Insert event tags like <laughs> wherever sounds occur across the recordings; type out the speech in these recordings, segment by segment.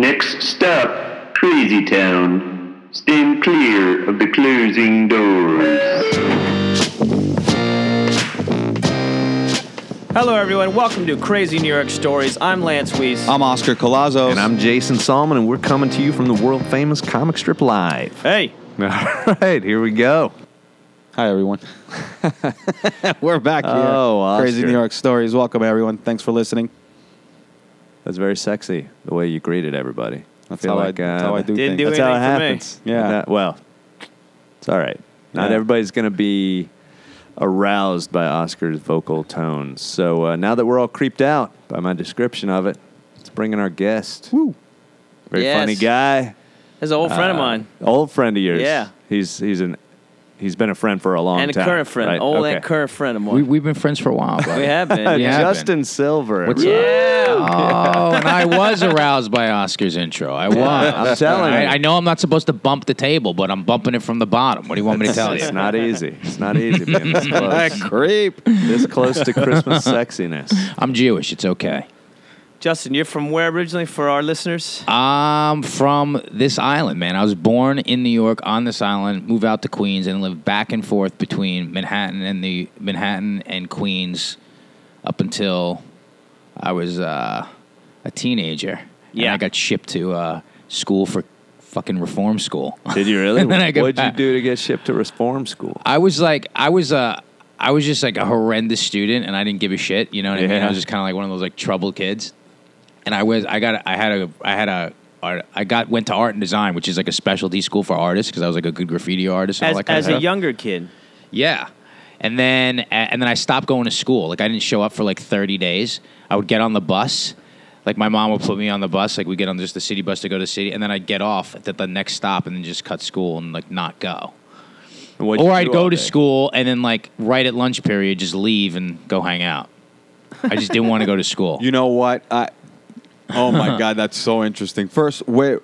Next stop, Crazy Town. Stand clear of the closing doors. Hello, everyone. Welcome to Crazy New York Stories. I'm Lance Weiss. I'm Oscar Colazos. And I'm Jason Solomon, and we're coming to you from the world famous Comic Strip Live. hey, <laughs> All right, here we go. Hi, everyone. <laughs> We're back here. Oh, Crazy New York Stories. Welcome, everyone. Thanks for listening. That's very sexy, the way you greeted everybody. That's, feel how, like, I, that's uh, how I do Didn't things. do That's how it anything me. happens. Yeah. That- well, it's all right. Not Yeah. everybody's going to be aroused by Oscar's vocal tones. So uh, now that we're all creeped out by my description of it, let's bring in our guest. Woo. Very Yes. funny guy. there's an old friend of Uh, mine Old friend of yours. Yeah. He's he's an he's been a friend for a long time. and a current friend, right? old Okay. and current friend of mine. we've been friends for a while, <laughs> buddy. We have been. <laughs> Yeah. yeah. have Justin Silver. What's everybody. Oh, and I was aroused by Oscar's intro. I was. I'm telling I, you. I know I'm not supposed to bump the table, but I'm bumping it from the bottom. What do you want me to tell you? It's not easy. It's not <laughs> easy being this close. Creep. this close to Christmas sexiness. I'm Jewish. It's okay. Justin, you're from where originally for our listeners? I'm from this island, man. I was born in New York on this island, moved out to Queens, and lived back and forth between Manhattan and the Manhattan and Queens up until I was uh, a teenager. And Yeah. I got shipped to uh, school for fucking reform school. Did you really? <laughs> And then I go What'd you do to get shipped to reform school? I was like, I was uh, I was just like a horrendous student, and I didn't give a shit. You know what I mean? I was just kind of like one of those like troubled kids. And I was, I got, I had a, I had a, art, I got went to art and design, which is like a specialty school for artists because I was like a good graffiti artist. And all As, that kind as of a stuff. younger kid. Yeah. And then and then I stopped going to school. Like I didn't show up for like 30 days. I would get on the bus. Like my mom would put me on the bus. Like we get on just the city bus to go to the city, and then I'd get off at the next stop and then just cut school and like not go. What'd you Or I'd do go to day? school and then like right at lunch period just leave and go hang out. I just didn't want to go to school. <laughs> You know what? I. Oh my <laughs> God, that's so interesting. First, where?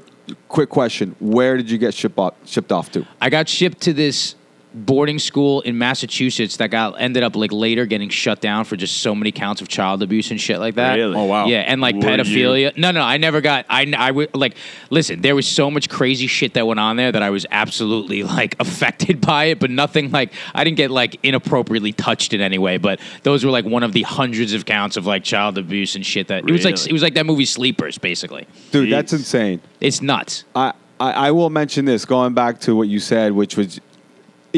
Quick question: Where did you get shipped off, shipped off to? I got shipped to this boarding school in Massachusetts that got ended up like later getting shut down for just so many counts of child abuse and shit like that. Really? Oh, wow. Yeah, and like Were pedophilia. No, no, I never got. I I would like listen. There was so much crazy shit that went on there that I was absolutely like <laughs> affected by it, but nothing like I didn't get like inappropriately touched in any way. But those were like one of the hundreds of counts of like child abuse and shit that it was like it was like that movie Sleepers basically. Dude, that's insane. It's nuts. I, I, I will mention this going back to what you said, which was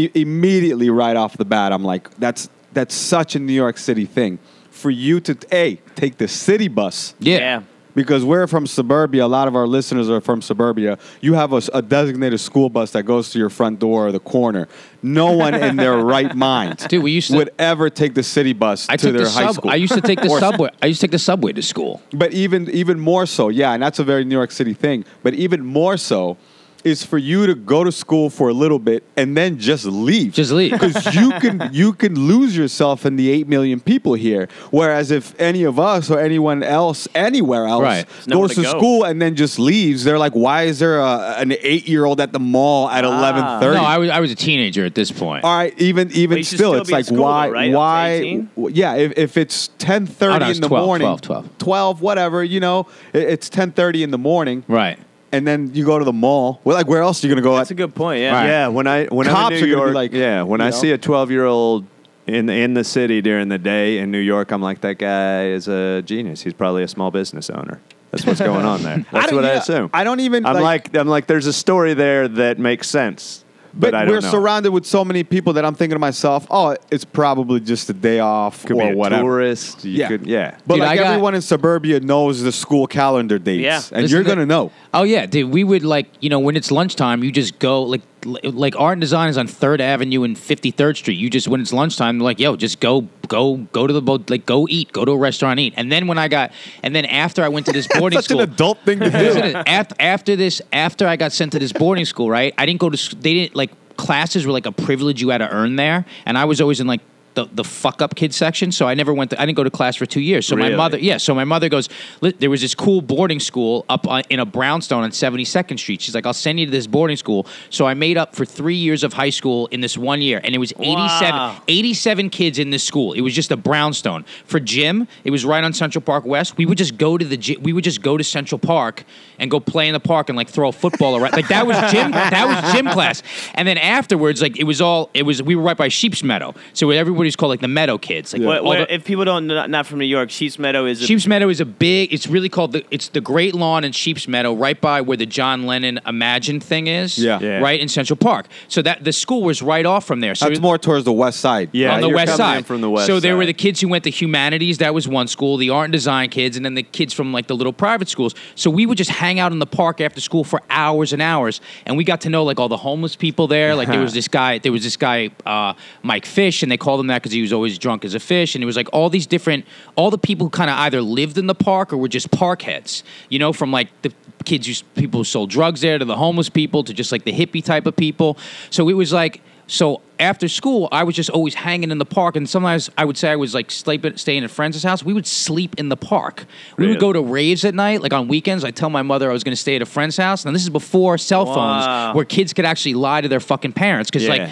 i- immediately right off the bat. I'm like, that's that's such a New York City thing for you to a take the city bus Yeah. because we're from suburbia. A lot of our listeners are from suburbia. You have a designated school bus that goes to your front door or the corner. No one in their <laughs> right mind, Dude, we used to- would ever take the city bus I to took their the high sub. school. I used to take the <laughs> subway. I used to take the subway to school. But even even more so, yeah, and that's a very New York City thing. But even more so is for you to go to school for a little bit and then just leave. Just leave. <laughs> Because you can you can lose yourself in the eight million people here. Whereas if any of us or anyone else anywhere else Right. goes to to, go. school and then just leaves, they're like, why is there a, an eight year old at the mall at ah. eleven thirty? No, I was I was a teenager at this point. all right, even even still, still it's like school, why though, right? Why yeah, if, if it's ten Oh, thirty no, in the 12, morning, 12, 12. 12, whatever, you know, it- it's ten thirty in the morning, Right. And then you go to the mall. Well, like where else are you gonna go? That's at? a good point, yeah. Right. Yeah, when I when Cops I'm in are New gonna be York, like, yeah, when you I know? see a 12 year old in in the city during the day in New York, I'm like, that guy is a genius. He's probably a small business owner. That's what's going on there. <laughs> That's don't- what I yeah, assume. I don't even, I'm like- like, I'm like, there's a story there that makes sense, but, But, I don't we're know. surrounded with so many people that I'm thinking to myself, oh, it's probably just a day off Could or be a whatever. tourist. You Yeah. could, yeah. But Dude, like got- everyone in suburbia knows the school calendar dates, Yeah. and Listen you're to- gonna know. Oh yeah, dude. We would like you know when it's lunchtime, you just go like like art and design is on Third Avenue and Fifty Third Street. You just when it's lunchtime, like yo, just go go go to the boat, like go eat, go to a restaurant, eat. And then when I got and then after I went to this <laughs> boarding school, Such an adult thing to <laughs> do. after, after this, after I got sent to this boarding school, right? I didn't go to. They didn't like classes were like a privilege you had to earn there, and I was always in like the, the fuck up kid section. So I never went. To, I didn't go to class for two years. So Really? my mother, yeah. So my mother goes. There was this cool boarding school up on, in a brownstone on Seventy Second Street. She's like, I'll send you to this boarding school. So I made up for three years of high school in this one year, and it was 87, Wow. 87 kids in this school. It was just a brownstone for gym. It was right on Central Park West. We would just go to the we would just go to Central Park and go play in the park and like throw a football around. Like that was gym. that was gym class. And then afterwards, like it was all it was. We were right by Sheep's Meadow, so everybody's called like the Meadow Kids. Like What, all what, the- if people don't not, not from New York, Sheep's Meadow is a, Sheep's Meadow is a big. It's really called the. It's the Great Lawn in Sheep's Meadow, right by where the John Lennon Imagine thing is. Yeah. Yeah. Right in Central Park. So that the school was right off from there. So That's more towards the west side. Yeah, on the you're west coming in side. from the west So there were side. the kids who went to humanities. That was one school. The art and design kids, and then the kids from like the little private schools. So we would just hang out in the park after school for hours and hours, and we got to know like all the homeless people there. Like there was <laughs> this guy. There was this guy, uh, Mike Fish, and they called him that because he was always drunk as a fish. And it was like all these different, all the people who kind of either lived in the park or were just park heads. You know, from like the kids who people who sold drugs there to the homeless people to just like the hippie type of people. So it was like so after school, I was just always hanging in the park, and sometimes I would say I was like sleeping, staying at friends' house. We would sleep in the park. We would Really? go to raves at night, like on weekends. I tell my mother I was going to stay at a friend's house. Now this is before cell phones, Wow. where kids could actually lie to their fucking parents. Because Yeah. like,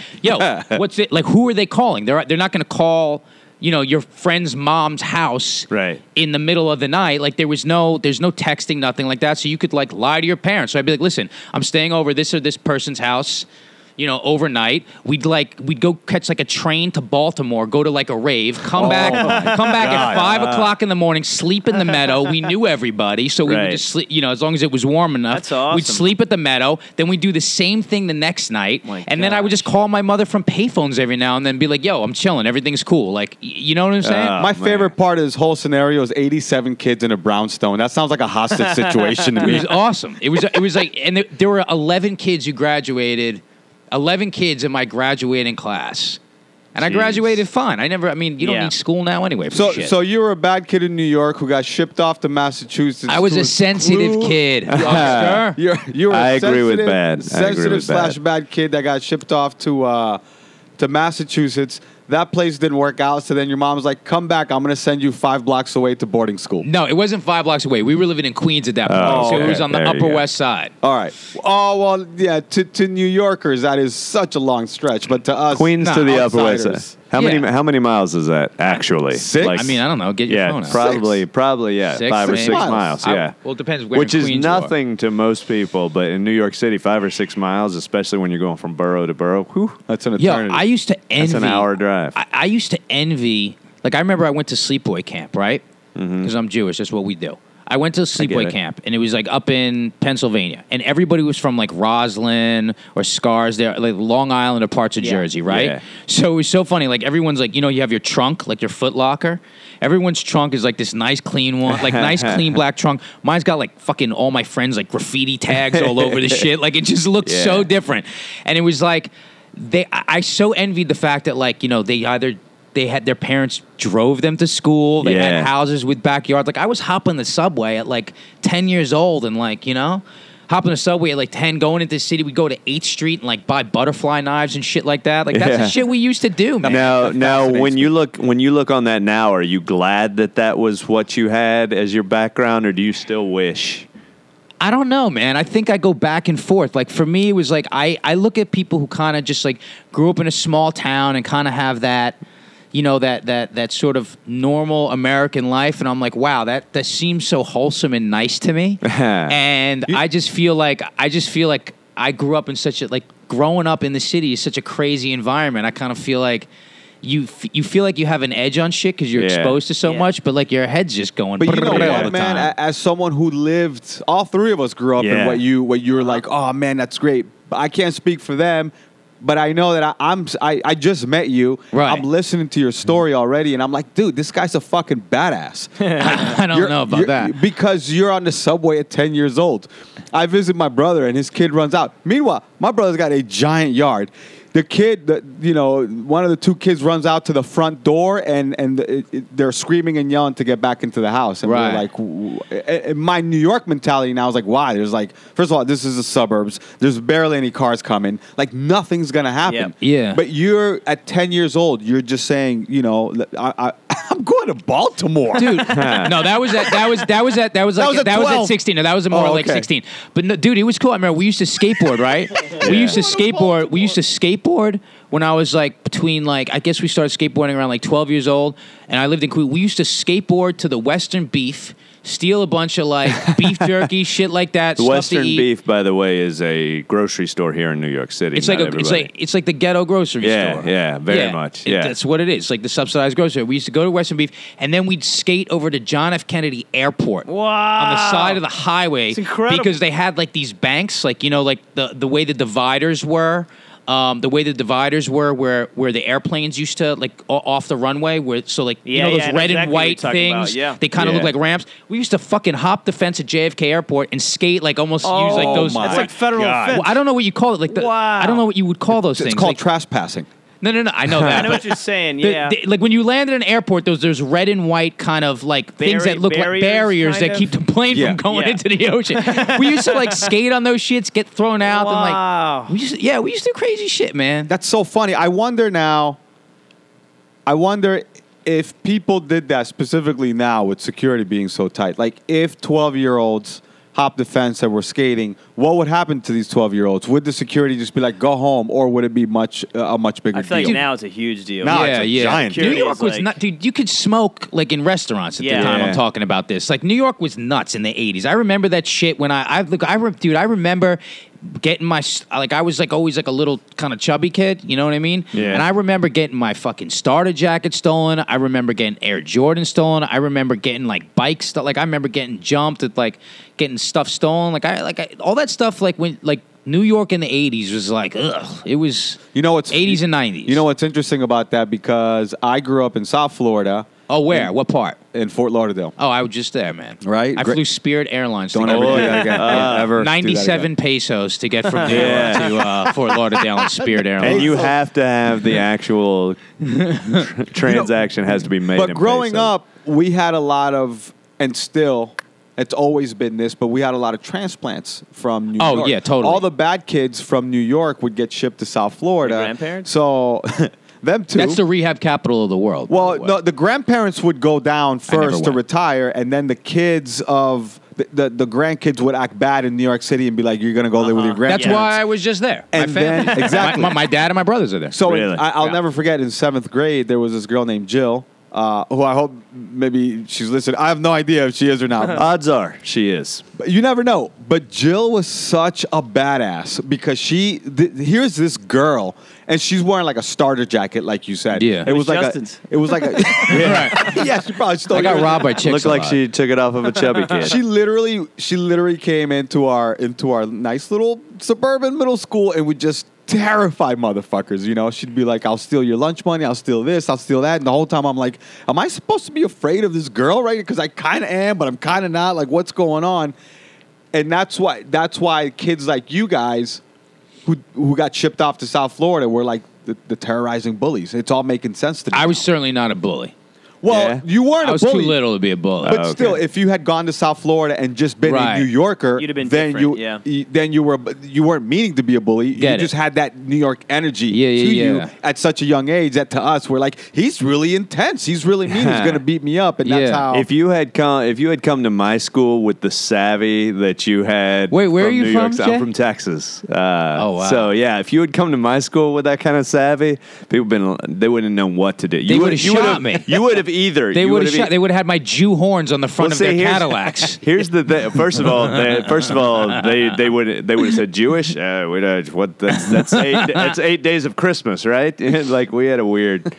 yo, <laughs> what's it? Like, who are they calling? They're they're not going to call. You know your friend's mom's house Right. in the middle of the night. Like there was no, there's no texting, nothing like that. So you could like lie to your parents. So I'd be like, listen, I'm staying over this or this person's house. You know, overnight, we'd like we'd go catch like a train to Baltimore, go to like a rave, come back, come back at five o'clock in the morning, sleep in the meadow. We knew everybody, so we Right. would just sleep. You know, as long as it was warm enough, That's awesome. we'd sleep at the meadow. Then we'd do the same thing the next night, My and then I would just call my mother from payphones every now and then, be like, "Yo, I'm chilling, everything's cool." Like, you know what I'm saying? Uh, My man. favorite part of this whole scenario is 87 kids in a brownstone. That sounds like a hostage situation to <laughs> me. It was awesome. It was it was like, and there, there were eleven kids who graduated, eleven kids in my graduating class, and I graduated fine. I never. I mean, you don't Yeah. need school now anyway. For So, shit. so you were a bad kid in New York who got shipped off to Massachusetts. I was a sensitive exclude- kid. <laughs> Oscar. You're, you were a I agree with sensitive- bad. I Sensitive with slash bad. bad kid that got shipped off to uh, to Massachusetts. That place didn't work out. So then your mom was like, "Come back. I'm going to send you five blocks away to boarding school." No, it wasn't five blocks away. We were living in Queens at that point, Oh, so it was on the There Upper. West Side. All right. Oh well, yeah. To to New Yorkers, that is such a long stretch, but to us, Queens Nah, to the Upper West. Side. How many how many miles is that actually? Six? I mean, I don't know. Get your yeah, phone out. probably probably yeah, Six, five or six Miles. miles. I- yeah, well, it depends where which in is Queens you are. Which is nothing to most people, but in New York City, five or six miles, especially when you're going from borough to borough, whew, That's an Yo, eternity. I used to envy. that's an hour drive. I, I used to envy. Like I remember, I went to sleepaway camp, right? Mm-hmm. Because I'm Jewish. That's what we do. I went to sleepaway camp, and it was like up in Pennsylvania, and everybody was from like Roslyn or Scarsdale, like Long Island or parts of Yeah. Jersey, right? Yeah. So it was so funny. Like everyone's like, you know, you have your trunk, like your Foot Locker. Everyone's trunk is like this nice, clean one, like nice, <laughs> clean black trunk. Mine's got like fucking all my friends like graffiti tags all over the <laughs> shit. Like it just looks Yeah. so different. And it was like they I, I so envied the fact that like, you know, they either they had their parents drove them to school, they Yeah. had houses with backyards. Like I was hopping the subway at like 10 years old and like, you know, hopping the subway at like 10 going into the city, we'd go to 8th Street and like buy butterfly knives and shit like that. Like that's Yeah. the shit we used to do, man. Now, that now, fascinates when you look when you look on that now, are you glad that that was what you had as your background, or do you still wish? I don't know, man. I think I go back and forth. Like for me, it was like I, I look at people who kind of just like grew up in a small town and kind of have that, you know, that that that sort of normal American life, and I'm like, wow, that that seems so wholesome and nice to me. <laughs> and I just feel like I just feel like I grew up in such a like growing up in the city is such a crazy environment. I kind of feel like. You, f- you feel like you have an edge on shit because you're Yeah. exposed to so Yeah. much, but like your head's just going. But you know all the what, man? time. A- As someone who lived, all three of us grew up in Yeah. what you what you were like. Oh man, that's great. But I can't speak for them. But I know that I, I'm. I, I just met you. Right. I'm listening to your story already, and I'm like, dude, this guy's a fucking badass. <laughs> I don't You're- know about you're- that. Because you're on the subway at 10 years old. I visit my brother and his kid runs out. Meanwhile, my brother's got a giant yard. The kid, the, you know, one of the two kids runs out to the front door, and and it, it, they're screaming and yelling to get back into the house. And Right. we're like, w- w- in my New York mentality now is like, why? There's like, first of all, this is the suburbs. There's barely any cars coming. Like nothing's gonna happen. Yeah. Yeah. But you're at 10 years old. You're just saying, you know, I, I, <laughs> I'm going to Baltimore, dude. <laughs> no, that was at that was that was at that was like was that was, at 16. No, that was more Oh, like 16. But no, dude, it was cool. I remember we used to skateboard, right? <laughs> We used to skateboard. We used to skateboard when I was like between like I guess we started skateboarding around like 12 years old, and I lived in Queens. We used to skateboard to the Western Beef. Steal a bunch of like <laughs> beef jerky, shit like that. The stuff to Western eat. Beef, by the way, is a grocery store here in New York City. It's like Not a, it's like it's like the ghetto grocery Yeah, store. yeah, very much, It- yeah. that's what it is. Like the subsidized grocery. We used to go to Western Beef, and then we'd skate over to John F. Kennedy Airport Wow. on the side of the highway It's incredible. because they had like these banks, like you know, like the the way the dividers were. Um, the way the dividers were, where where the airplanes used to like o- off the runway, where so like you know those yeah, red and exactly what white things, yeah. they kind of Yeah. look like ramps. We used to fucking hop the fence at JFK Airport and skate like almost use like Oh those. my It's like federal God. offense. Well, I don't know what you call it. Like the, Wow. I don't know what you would call those It's things. called like, trespassing. No, no, no. I know <laughs> that. I know what you're saying. the- Yeah. the- like when you land at an airport, those there's red and white kind of like things that look barriers, like barriers that of? keep the plane Yeah. from going Yeah. into the <laughs> ocean. we used to like skate on those shits, get thrown out, Wow. and like we used to, yeah, we used to do crazy shit, man. That's so funny. I wonder now. I wonder if people did that specifically now with security being so tight. Like if 12 year olds hopped the fence and were skating, what would happen to these 12 year olds? Would the security just be like, go home, or would it be much uh, a much bigger deal? I feel like deal? now it's a huge deal. Now yeah, it's a yeah. giant New deal. York was Like- not, dude. You could smoke like in restaurants at Yeah. the time. Yeah. I'm talking about this. Like New York was nuts in the '80s. I remember that shit when I, I look, I, re- dude, I remember getting my like I was like always like a little kind of chubby kid. You know what I mean? Yeah. And I remember getting my fucking starter jacket stolen. I remember getting Air Jordan stolen. I remember getting like bikes. st- Like I remember getting jumped at like getting stuff stolen. Like I like I, all that stuff. Like when like. New York in the '80s was like, ugh. It was You know what's 80s and 90s. You know what's interesting about that because I grew up in South Florida Oh, where? What part? in Fort Lauderdale. Oh, I was just there, man. Right? I Great- flew Spirit Airlines. to Don't get ever from do there. that again. <laughs> Uh, ever do that again. 97 pesos to get from <laughs> New Yeah. To uh, Fort Lauderdale on Spirit Airlines. And you have to have the actual tr- <laughs> transaction has to be made. But in growing pesos. up, we had a lot of, and still, it's always been this, but we had a lot of transplants from New Oh, York. yeah, totally. All the bad kids from New York would get shipped to South Florida. Your grandparents? So, them too. That's the rehab capital of the world. well, the no, the grandparents would go down first to went. retire, and then the kids of the, the, the grandkids would act bad in New York City and be like, "You're gonna go live with your Uh-huh. grandparents." That's why I was just there. And my family. then- <laughs> exactly. My, my, my dad and my brothers are there. So Really? I, I'll Yeah. never forget in seventh grade there was this girl named Jill, uh, who I hope maybe she's listening. I have no idea if she is or not. <laughs> odds are she is. But you never know. But Jill was such a badass because she th- here's this girl and she's wearing like a starter jacket, like you said. Yeah. it It was was like Justin's. a. It was like a. <laughs> yeah, yeah. She probably stole. I got yours. robbed by chicks. Looked a like lot. she took it off of a chubby kid. She literally, she literally came into our into our nice little suburban middle school and would just terrify motherfuckers. You know, she'd be like, "I'll steal your lunch money. I'll steal this. I'll steal that." And the whole time, I'm like, "Am I supposed to be afraid of this girl, right? Because I kind of am, but I'm kind of not. Like, what's going on?" And that's why that's why kids like you guys, who who got shipped off to South Florida, were like the, the terrorizing bullies. It's all making sense to me. I was certainly not a bully. Well, Yeah. you weren't I was a bully. too little to be a bully. But Oh, okay. still, if you had gone to South Florida and just been Right. a New Yorker, You'd have been then different, you, yeah. y- then you were you weren't meaning to be a bully. Get you it. just had that New York energy Yeah, yeah, to yeah. you at such a young age that to us we're like, he's really intense. He's really mean. he's <laughs> gonna beat me up, and that's Yeah. how. If you had come, if you had come to my school with the savvy that you had, Wait, where are you New from, York, Jay? I'm from Texas. Uh, Oh, wow. So yeah, if you had come to my school with that kind of savvy, people been they wouldn't have known what to do. You They you would've- shot me. You would have either. They would have shot. They would have had my Jew horns on the front Well, of see, their here's- Cadillacs. <laughs> Here's the thing. First of all, <laughs> they, first of all, they they would they would have said Jewish. Uh, we uh, what that's that's eight <laughs> that's eight days of Christmas, right? like we had a weird.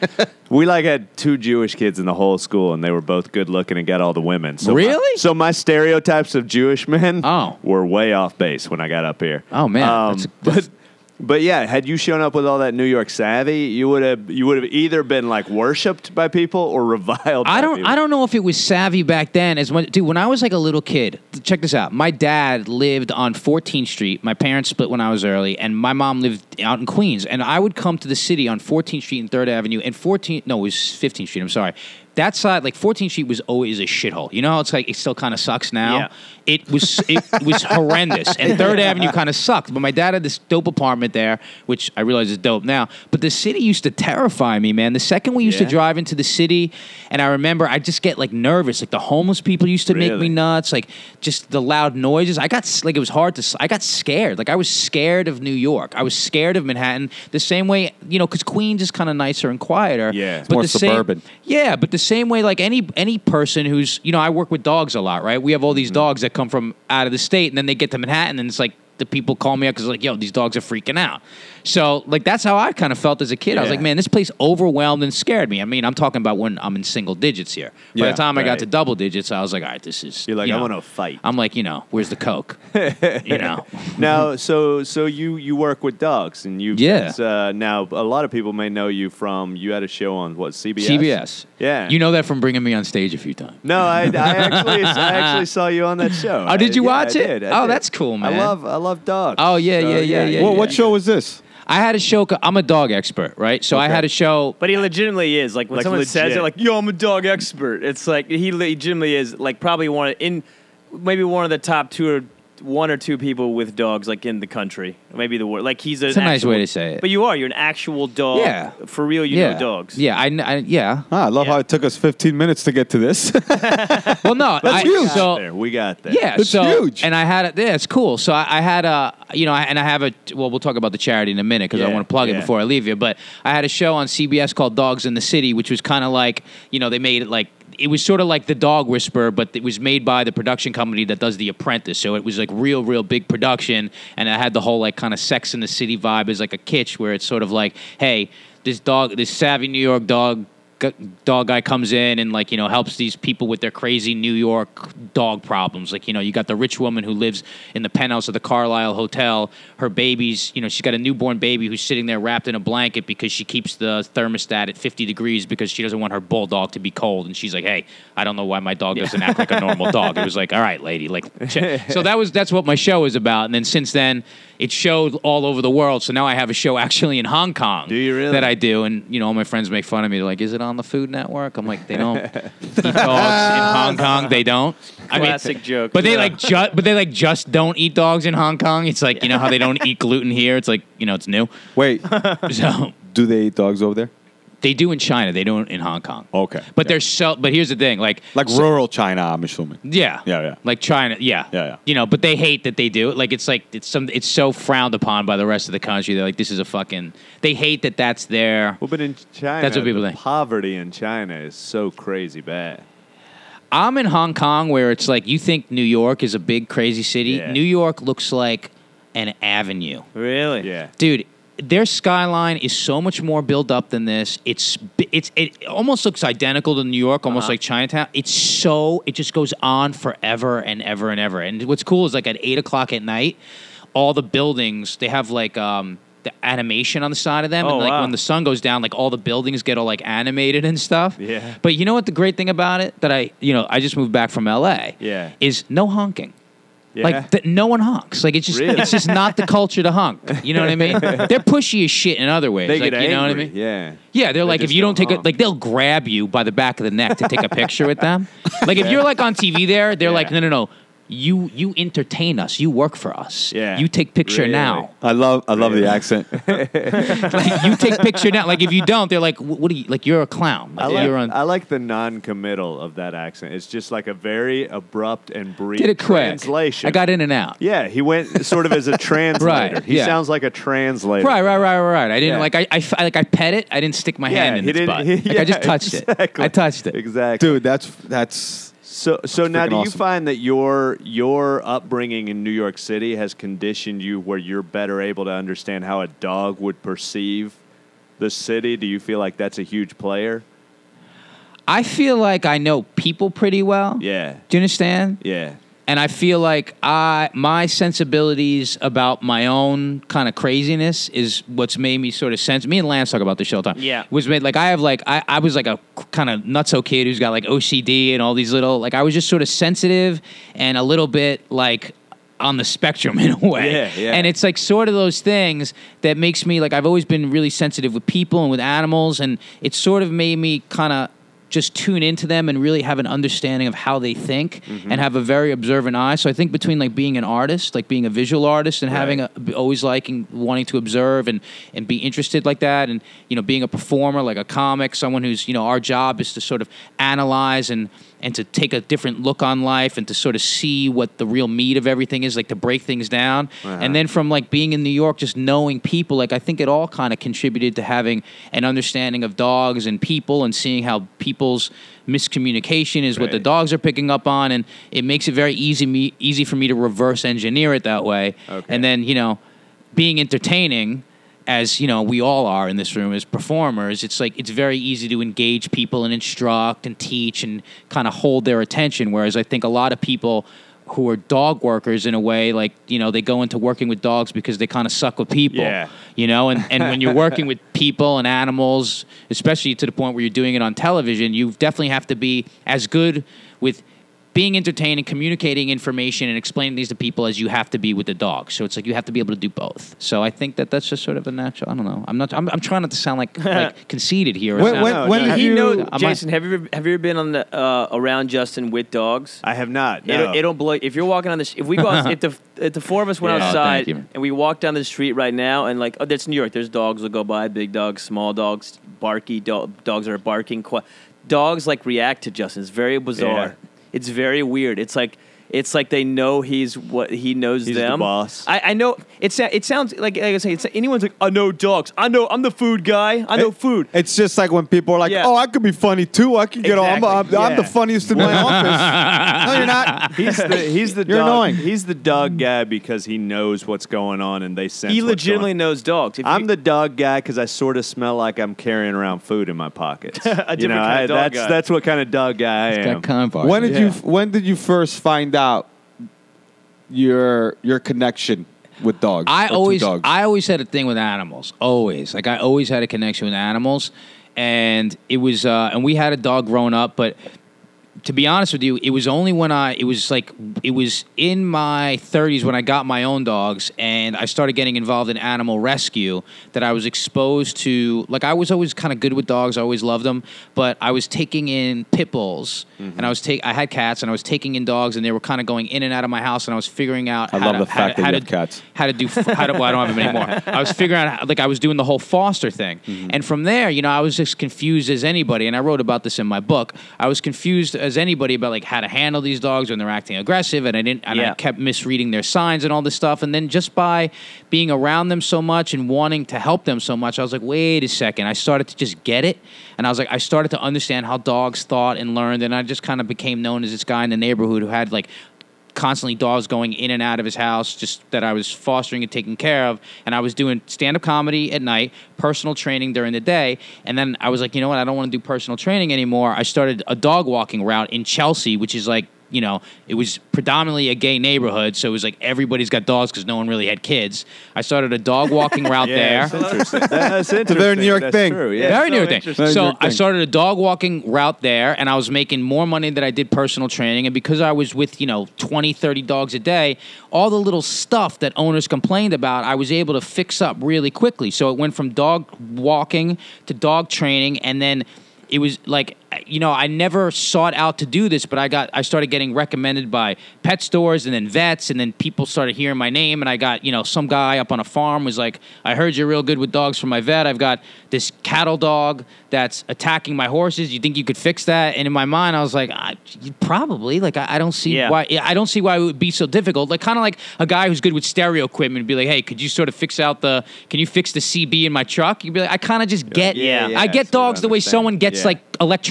We like had two Jewish kids in the whole school, and they were both good looking and got all the women. So my- Really? so my stereotypes of Jewish men Oh. were way off base when I got up here. Oh, man. Um, That's- but But yeah, had you shown up with all that New York savvy, you would have you would have either been like worshipped by people or <laughs> reviled. I by don't. people. I don't know if it was savvy back then. As much, dude. When I was like a little kid, check this out. My dad lived on 14th Street. My parents split when I was early, and my mom lived out in Queens. And I would come to the city on 14th Street and Third Avenue. And 14. No, it was 15th Street. I'm sorry. That side, like 14th Street, was always a shithole. You know how it's like it still kind of sucks now. Yeah. It was it was <laughs> horrendous, and Third Avenue kind of sucked. But my dad had this dope apartment there, which I realize is dope now. But the city used to terrify me, man. The second we used Yeah. to drive into the city, and I remember I just get like nervous. Like the homeless people used to make me nuts. Like just the loud noises. I got like it was hard to. I got scared. Like I was scared of New York. I was scared of Manhattan. The same way, you know, because Queens is kind of nicer and quieter. Yeah. But more the same- suburban. yeah, but the same way, like any any person who's you know, I work with dogs a lot, right? We have all these Mm-hmm. dogs that come from out of the state, and then they get to Manhattan, and it's like the people call me up because like, yo, these dogs are freaking out. So like that's how I kind of felt as a kid. I was Yeah. like, man, this place overwhelmed and scared me. I mean, I'm talking about when I'm in single digits here. By Yeah, the time I got right. to double digits, I was like, all right, this is. You're like, you I know, want to fight. I'm like, you know, where's the coke? <laughs> you know. <laughs> now, so so you you work with dogs, and you Yeah. Uh, now a lot of people may know you from you had a show on what CBS. CBS. Yeah. You know that from bringing me on stage a few times. No, I, I actually I <laughs> actually saw you on that show. Oh, did I- you yeah, watch I it? did, I Oh, did. that's cool, man. I love I love dogs. Oh, yeah, So, yeah, yeah, yeah, What, yeah. what show was this? I had a show. co- I'm a dog expert, right? So I had a show. But he legitimately is. Like when Like someone says it, like, "Yo, I'm a dog expert." It's like he legitimately is. Like probably one of, in maybe one of the top two or one or two people with dogs like in the country. Maybe the world. Like he's a. It's a nice way to say it. But you are. You're an actual dog. Yeah. For real, you yeah. know dogs. Yeah, I, kn- I yeah. Ah, I love Yeah. how it took us 15 minutes to get to this. <laughs> Well, no, I, huge. So there. We got there. yeah, It's so huge. and I had it. yeah, it's cool. So I, I had a, you know, I, and I have a. Well, we'll talk about the charity in a minute because I want to plug it before I leave you. But I had a show on CBS called Dogs in the City, which was kind of like, you know, they made it like. It was sort of like the Dog Whisperer, but it was made by the production company that does The Apprentice. So it was like real, real big production, and it had the whole like kind of Sex in the City vibe as like a kitsch, where it's sort of like, hey, this dog, this savvy New York dog dog guy comes in and like you know helps these people with their crazy New York dog problems. Like you know you got the rich woman who lives in the penthouse of the Carlyle Hotel. Her baby's you know she's got a newborn baby who's sitting there wrapped in a blanket because she keeps the thermostat at 50 degrees because she doesn't want her bulldog to be cold. And she's like, hey, I don't know why my dog doesn't act like a normal dog. It was like, all right, lady, like <laughs> so that was that's what my show is about. And then since then. It showed all over the world, so now I have a show <laughs> actually in Hong Kong. Do you really? That I do, and you know, all my friends make fun of me. They're like, "Is it on the Food Network?" I'm like, "They don't <laughs> eat dogs in Hong Kong. They don't." I mean, Classic joke. But they Yeah. like just, but they like just don't eat dogs in Hong Kong. It's like you know how they don't <laughs> eat gluten here. It's like you know it's new. Wait, So do they eat dogs over there? They do in China. They don't in Hong Kong. Okay. But they're so. But here's the thing, like Like so- rural China, I'm assuming. Yeah. Yeah, yeah. Like China, yeah. Yeah, yeah. You know, but they hate that they do it. Like it's like it's some it's so frowned upon by the rest of the country. They're like this is a fucking they hate that that's their Well, but in China, That's what people the think. poverty in China is so crazy bad. I'm in Hong Kong where it's like you think New York is a big crazy city. Yeah. New York looks like an avenue. really. Yeah. Dude, their skyline is so much more built up than this. It's it's it almost looks identical to New York, almost Uh-huh. like Chinatown. It's so it just goes on forever and ever and ever. And what's cool is like at eight o'clock at night, all the buildings they have like um the animation on the side of them, Oh, and like wow. when the sun goes down, like all the buildings get all like animated and stuff. Yeah. But you know what the great thing about it that I you know I just moved back from L.A. Yeah. is no honking. Yeah. Like th- no one honks. Like it's just Really? it's just not the culture to honk. You know what I mean? <laughs> They're pushy as shit in other ways. they like, get you know what I angry, mean? Yeah. Yeah, they're like if you don't take it, honk. like they'll grab you by the back of the neck to take a picture with them. Like if you're like on TV there, they're <laughs> like, no, no, no. You you entertain us. You work for us. Yeah. You take picture Really? now. I love I love the accent. <laughs> Like you take picture now. Like if you don't, they're like, what are you? Like you're a clown. I Like, like, you're on. I like the non-committal of that accent. It's just like a very abrupt and brief Did it quick. translation. I got in and out. Yeah, he went sort of as a <laughs> translator. Right, He yeah. sounds like a translator. Right, right, right, right, right. I didn't Yeah. like. I like. I pet it. I didn't stick my Yeah, hand in he its didn't. butt. he- <laughs> Like, I just yeah, touched it. I touched it. Exactly. Dude, that's that's So, so now, freaking do you awesome. find that your your upbringing in New York City has conditioned you where you're better able to understand how a dog would perceive the city? Do you feel like that's a huge player? I feel like I know people pretty well. Yeah, Do you understand? yeah, and I feel like I my sensibilities about my own kind of craziness is what's made me sort of sense. Me and Lance talk about this show all the time. Yeah. was made like I have like I, I was like a kind of nutso kid who's got like OCD and all these little like I was just sort of sensitive and a little bit like on the spectrum <laughs> in a way. Yeah, yeah. And it's like sort of those things that makes me like I've always been really sensitive with people and with animals and it sort of made me kind of just tune into them and really have an understanding of how they think Mm-hmm. and have a very observant eye. So I think between like being an artist, like being a visual artist and having a always liking wanting to observe and and be interested like that and you know being a performer like a comic, someone who's, you know, our job is to sort of analyze and and to take a different look on life and to sort of see what the real meat of everything is, like to break things down. And then from like being in New York, just knowing people, like I think it all kind of contributed to having an understanding of dogs and people and seeing how people's miscommunication is what the dogs are picking up on, and it makes it very easy me easy for me to reverse engineer it that way. Okay. And then you know, being entertaining as you know we all are in this room as performers it's like it's very easy to engage people and instruct and teach and kind of hold their attention whereas i think a lot of people who are dog workers in a way like you know they go into working with dogs because they kind of suck with people Yeah. you know and, and when you're working with people and animals especially to the point where you're doing it on television you definitely have to be as good with being entertaining, communicating information, and explaining these to people as you have to be with the dog. So it's like you have to be able to do both. So I think that that's just sort of a natural. I don't know. I'm not. I'm, I'm trying not to sound like <laughs> like conceited here. When, when, no, when no. did He you? knows, I might- Jason. Have you ever, have you ever been on the uh, around Justin with dogs? I have not. No. It'll, it'll blow. If you're walking on the, sh- if we go, out, if the <laughs> if the four of us went Yeah. Oh, outside thank you. and we walk down the street right now, and like, oh, that's New York. There's dogs that go by, big dogs, small dogs, barky do- dogs are barking. Qu- dogs like react to Justin. It's very bizarre. It's very weird. It's like. It's like they know he's what he knows He's the them. boss. I, I know. It it sounds like, like I say. It's anyone's like I know dogs. I know. I'm the food guy. I know It- food. It's just like when people are like, Yeah. "Oh, I could be funny too. I can get on. I'm, I'm, Exactly. I'm the funniest in my <laughs> office." No, you're not. He's the he's the <laughs> You're dog. annoying. He's the dog guy because he knows what's going on and they sense. he what's legitimately going knows dogs. If I'm you- the dog guy because I sort of smell like I'm carrying around food in my pockets. <laughs> A you different know, kind I, of dog that's guy. that's what kind of dog guy I It's am. got convo. When did you When did you first find out your your connection with dogs? I always, dogs? I always had a thing with animals. Always, like I always had a connection with animals, and it was, uh, and we had a dog growing up, but. To be honest with you, it was only when I it was like it was in my 30s when I got my own dogs and I started getting involved in animal rescue that I was exposed to like I was always kind of good with dogs, I always loved them, but I was taking in pit bulls and I was take I had cats and I was taking in dogs and they were kind of going in and out of my house and I was figuring out I how love to, the fact to, that how you to, cats. how to do how to well I don't have them anymore. <laughs> I was figuring out how, like I was doing the whole foster thing, Mm-hmm. and from there, you know, I was just confused as anybody, and I wrote about this in my book. I was confused as anybody about like how to handle these dogs when they're acting aggressive, and I didn't, and I kept misreading their signs and all this stuff, and then just by being around them so much and wanting to help them so much, I was like, wait a second, I started to just get it, and I was like, I started to understand how dogs thought and learned, and I just kind of became known as this guy in the neighborhood who had like constantly dogs going in and out of his house just that I was fostering and taking care of. And I was doing stand-up comedy at night personal training during the day. And then I was like you know what? I don't want to do personal training anymore. I started a dog walking route in Chelsea which is like you know, it was predominantly a gay neighborhood, so it was like everybody's got dogs because no one really had kids. I started a dog walking <laughs> route yeah, there. that's interesting. That's <laughs> interesting. very New York That's thing. True. Yeah. Very so new thing. Very So New York I thing. started a dog walking route there, and I was making more money than I did personal training. And because I was with, you know, 20, 30 dogs a day, all the little stuff that owners complained about, I was able to fix up really quickly. So it went from dog walking to dog training, and then it was like you know i never sought out to do this but i got i started getting recommended by pet stores and then vets and then people started hearing my name and i got you know some guy up on a farm was like i heard you're real good with dogs from my vet. I've got this cattle dog that's attacking my horses. You think you could fix that? And in my mind i was like I, probably. Like I, I don't see Yeah. why i don't see why it would be so difficult. Like kind of like a guy who's good with stereo equipment would be like hey could you sort of fix out the can you fix the cb in my truck? You'd be like i kind of just get Yeah, yeah, i get dogs the way someone gets Yeah. like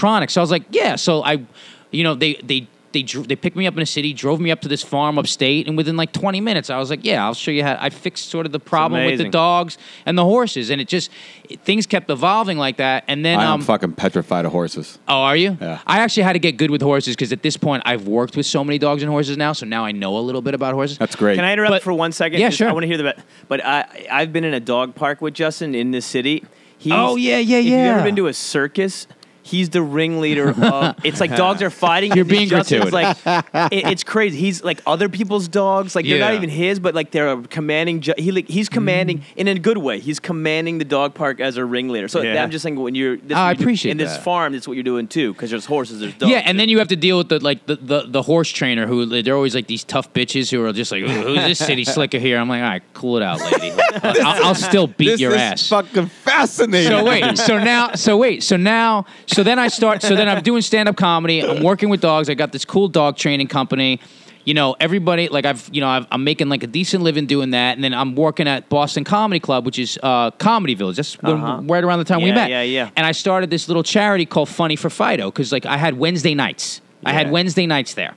electronics. So I was like, yeah. So I, you know, they they They dr- they picked me up in a city, drove me up to this farm upstate, and within like 20 minutes, I was like, "Yeah, I'll show you how." I fixed sort of the problem with the dogs and the horses, and it just it, things kept evolving like that. And then, I am um, fucking petrified of horses. oh, are you? Yeah. I actually had to get good with horses because at this point, I've worked with so many dogs and horses now, so now I know a little bit about horses. That's great. Can I interrupt But- for one second? Yeah, 'Cause sure. I want to hear the. But I I've been in a dog park with Justin in this city. He's, Oh, yeah, yeah, If you've yeah. ever been to a circus. He's the ringleader of. <laughs> It's like dogs are fighting. You're being Justin's gratuitous. like, <laughs> it- it's crazy. He's like other people's dogs. Like they're not even his, but like they're commanding. Ju- he like he's commanding Mm. in a good way. He's commanding the dog park as a ringleader. So Yeah. I'm just saying when you're. This is Oh, I what you do- appreciate in this that. farm. That's what you're doing too, because there's horses, there's dogs. Yeah, and then you have to deal with the like the, the, the horse trainer who they're always like these tough bitches who are just like, who's this city slicker here? I'm like, all right, cool it out, lady. <laughs> I'll, I'll still beat this your is ass. fucking fascinating. So wait, so now, so wait, so now, so then I start, so then I'm doing stand up comedy. I'm working with dogs. I got this cool dog training company. You know, everybody, like I've, you know, I've, I'm making like a decent living doing that. And then I'm working at Boston Comedy Club, which is uh, Comedy Village. That's when- Uh-huh. right around the time we met. yeah, yeah. And I started this little charity called Funny for Fido because like I had Wednesday nights. I had Wednesday nights there.